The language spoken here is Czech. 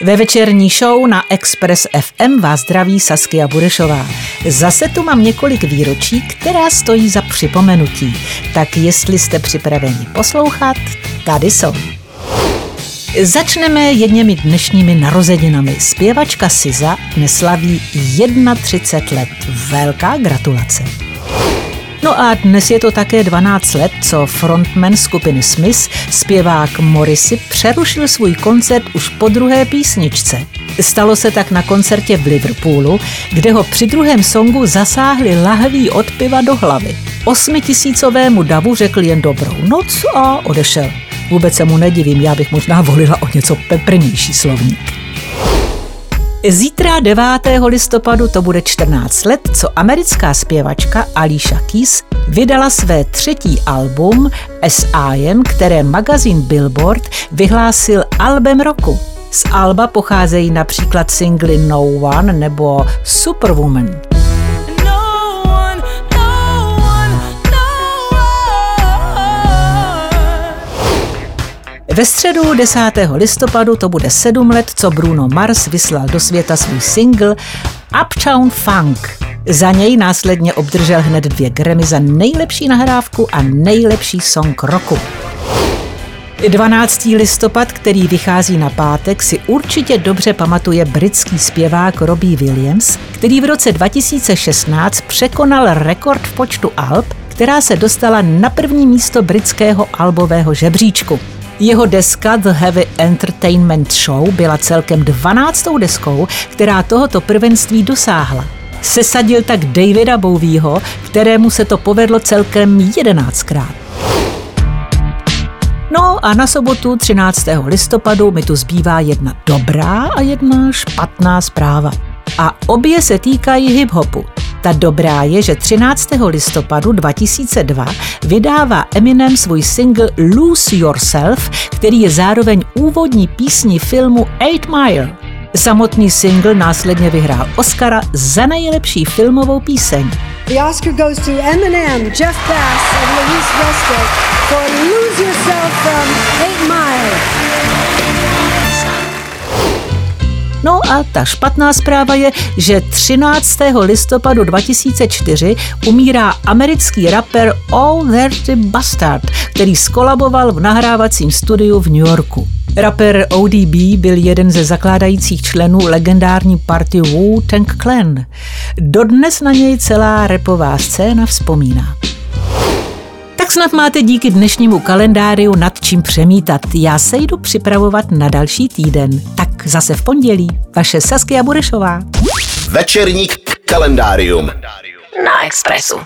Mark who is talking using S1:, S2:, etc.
S1: Ve večerní show na Express FM vás zdraví Saskia Burešová. Zase tu mám několik výročí, která stojí za připomenutí. Tak jestli jste připraveni poslouchat, tady jsou. Začneme jedněmi dnešními narozeninami. Zpěvačka Siza dnes slaví 31 let. Velká gratulace. No a dnes je to také 12 let, co frontman skupiny Smith, zpěvák Morrissey, přerušil svůj koncert už po druhé písničce. Stalo se tak na koncertě v Liverpoolu, kde ho při druhém songu zasáhli lahví od piva do hlavy. Osmitisícovému davu řekl jen dobrou noc a odešel. Vůbec se mu nedivím, já bych možná volila o něco peprnější slovník. Zítra 9. listopadu to bude 14 let, co americká zpěvačka Alicia Keys vydala své třetí album S.I.M., které magazín Billboard vyhlásil albem roku. Z alba pocházejí například singly No One nebo Superwoman. Ve středu 10. listopadu to bude sedm let, co Bruno Mars vyslal do světa svůj single Uptown Funk. Za něj následně obdržel hned dvě Grammy za nejlepší nahrávku a nejlepší song roku. 12. listopad, který vychází na pátek, si určitě dobře pamatuje britský zpěvák Robbie Williams, který v roce 2016 překonal rekord v počtu alb, která se dostala na první místo britského albového žebříčku. Jeho deska The Heavy Entertainment Show byla celkem 12. deskou, která tohoto prvenství dosáhla. Sesadil tak Davida Bowieho, kterému se to povedlo celkem 11krát. No a na sobotu 13. listopadu mi tu zbývá jedna dobrá a jedna špatná zpráva. A obě se týkají hip-hopu. Ta dobrá je, že 13. listopadu 2002 vydává Eminem svůj single Lose Yourself, který je zároveň úvodní písní filmu Eight Mile. Samotný single následně vyhrál Oscara za nejlepší filmovou píseň. The Oscar goes to Eminem, Jeff Bass and Louise Wester for Lose Yourself from a ta špatná zpráva je, že 13. listopadu 2004 umírá americký rapper All Dirty Bastard, který skolaboval v nahrávacím studiu v New Yorku. Rapper ODB byl jeden ze zakládajících členů legendární party Wu-Tang Clan. Dodnes na něj celá repová scéna vzpomíná. Tak snad máte díky dnešnímu kalendáriu nad čím přemítat. Já se jdu připravovat na další týden. Tak zase v pondělí. Vaše Saskia Burešová.
S2: Večerník kalendárium.
S1: Na Expressu.